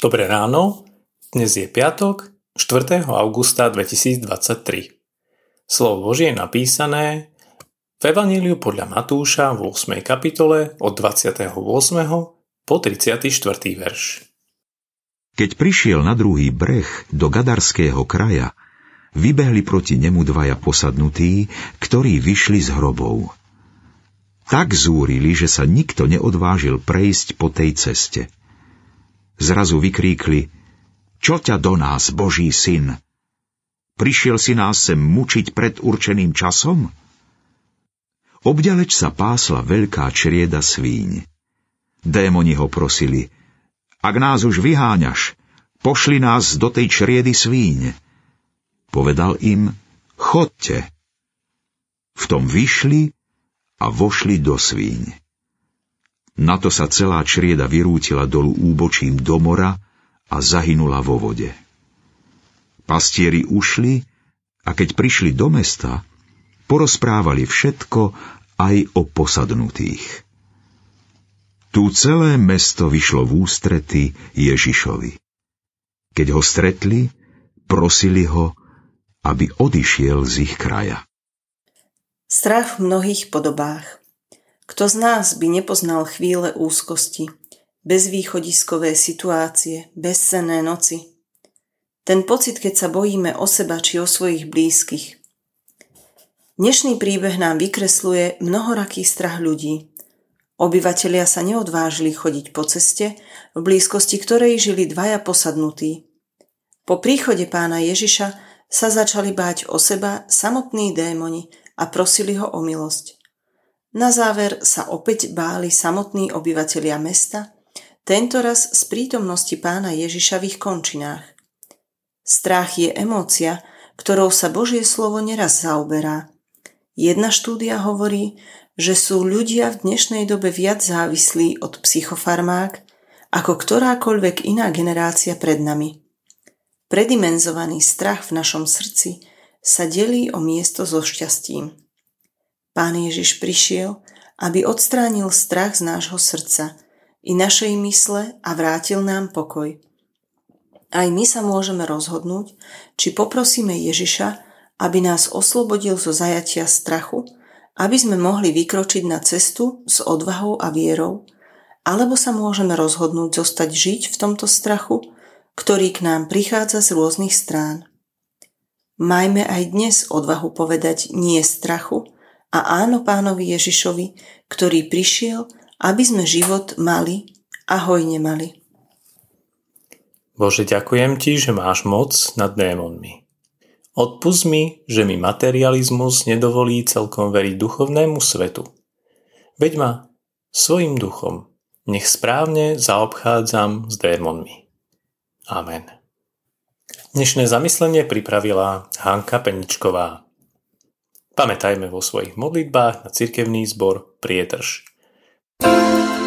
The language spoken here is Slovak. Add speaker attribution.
Speaker 1: Dobré ráno, dnes je piatok, 4. augusta 2023. Slovo Božie je napísané v Evaníliu podľa Matúša v 8. kapitole od 28. po 34. verš.
Speaker 2: Keď prišiel na druhý breh do Gadarského kraja, vybehli proti nemu dvaja posadnutí, ktorí vyšli z hrobov. Tak zúrili, že sa nikto neodvážil prejsť po tej ceste – Zrazu vykríkli, čo ťa do nás, Boží syn? Prišiel si nás sem mučiť pred určeným časom? Obďaleč sa pásla veľká črieda svíň. Démoni ho prosili, ak nás už vyháňaš, pošli nás do tej čriedy svíň. Povedal im, chodte. V tom vyšli a vošli do svíň. Na to sa celá črieda vyrútila dolu úbočím do mora a zahynula vo vode. Pastieri ušli a keď prišli do mesta, porozprávali všetko aj o posadnutých. Tu celé mesto vyšlo v ústrety Ježišovi. Keď ho stretli, prosili ho, aby odišiel z ich kraja.
Speaker 3: Strach v mnohých podobách. Kto z nás by nepoznal chvíle úzkosti, bezvýchodiskové situácie, bezcenné noci? Ten pocit, keď sa bojíme o seba či o svojich blízkych. Dnešný príbeh nám vykresluje mnohoraký strach ľudí. Obyvatelia sa neodvážili chodiť po ceste, v blízkosti ktorej žili dvaja posadnutí. Po príchode pána Ježiša sa začali báť o seba samotní démoni a prosili ho o milosť. Na záver sa opäť báli samotní obyvatelia mesta, tento raz z prítomnosti pána Ježiša v ich končinách. Strach je emócia, ktorou sa Božie slovo neraz zaoberá. Jedna štúdia hovorí, že sú ľudia v dnešnej dobe viac závislí od psychofarmák ako ktorákoľvek iná generácia pred nami. Predimenzovaný strach v našom srdci sa delí o miesto so šťastím. Pán Ježiš prišiel, aby odstránil strach z nášho srdca i našej mysle a vrátil nám pokoj. Aj my sa môžeme rozhodnúť, či poprosíme Ježiša, aby nás oslobodil zo zajatia strachu, aby sme mohli vykročiť na cestu s odvahou a vierou, alebo sa môžeme rozhodnúť zostať žiť v tomto strachu, ktorý k nám prichádza z rôznych strán. Majme aj dnes odvahu povedať nie strachu, a áno pánovi Ježišovi, ktorý prišiel, aby sme život mali a hojne mali.
Speaker 1: Bože, ďakujem Ti, že máš moc nad démonmi. Odpust mi, že mi materializmus nedovolí celkom veriť duchovnému svetu. Veď ma svojim duchom, nech správne zaobchádzam s démonmi. Amen. Dnešné zamyslenie pripravila Hanka Peničková. Pamätajme vo svojich modlitbách na cirkevný zbor Prietrž. thank you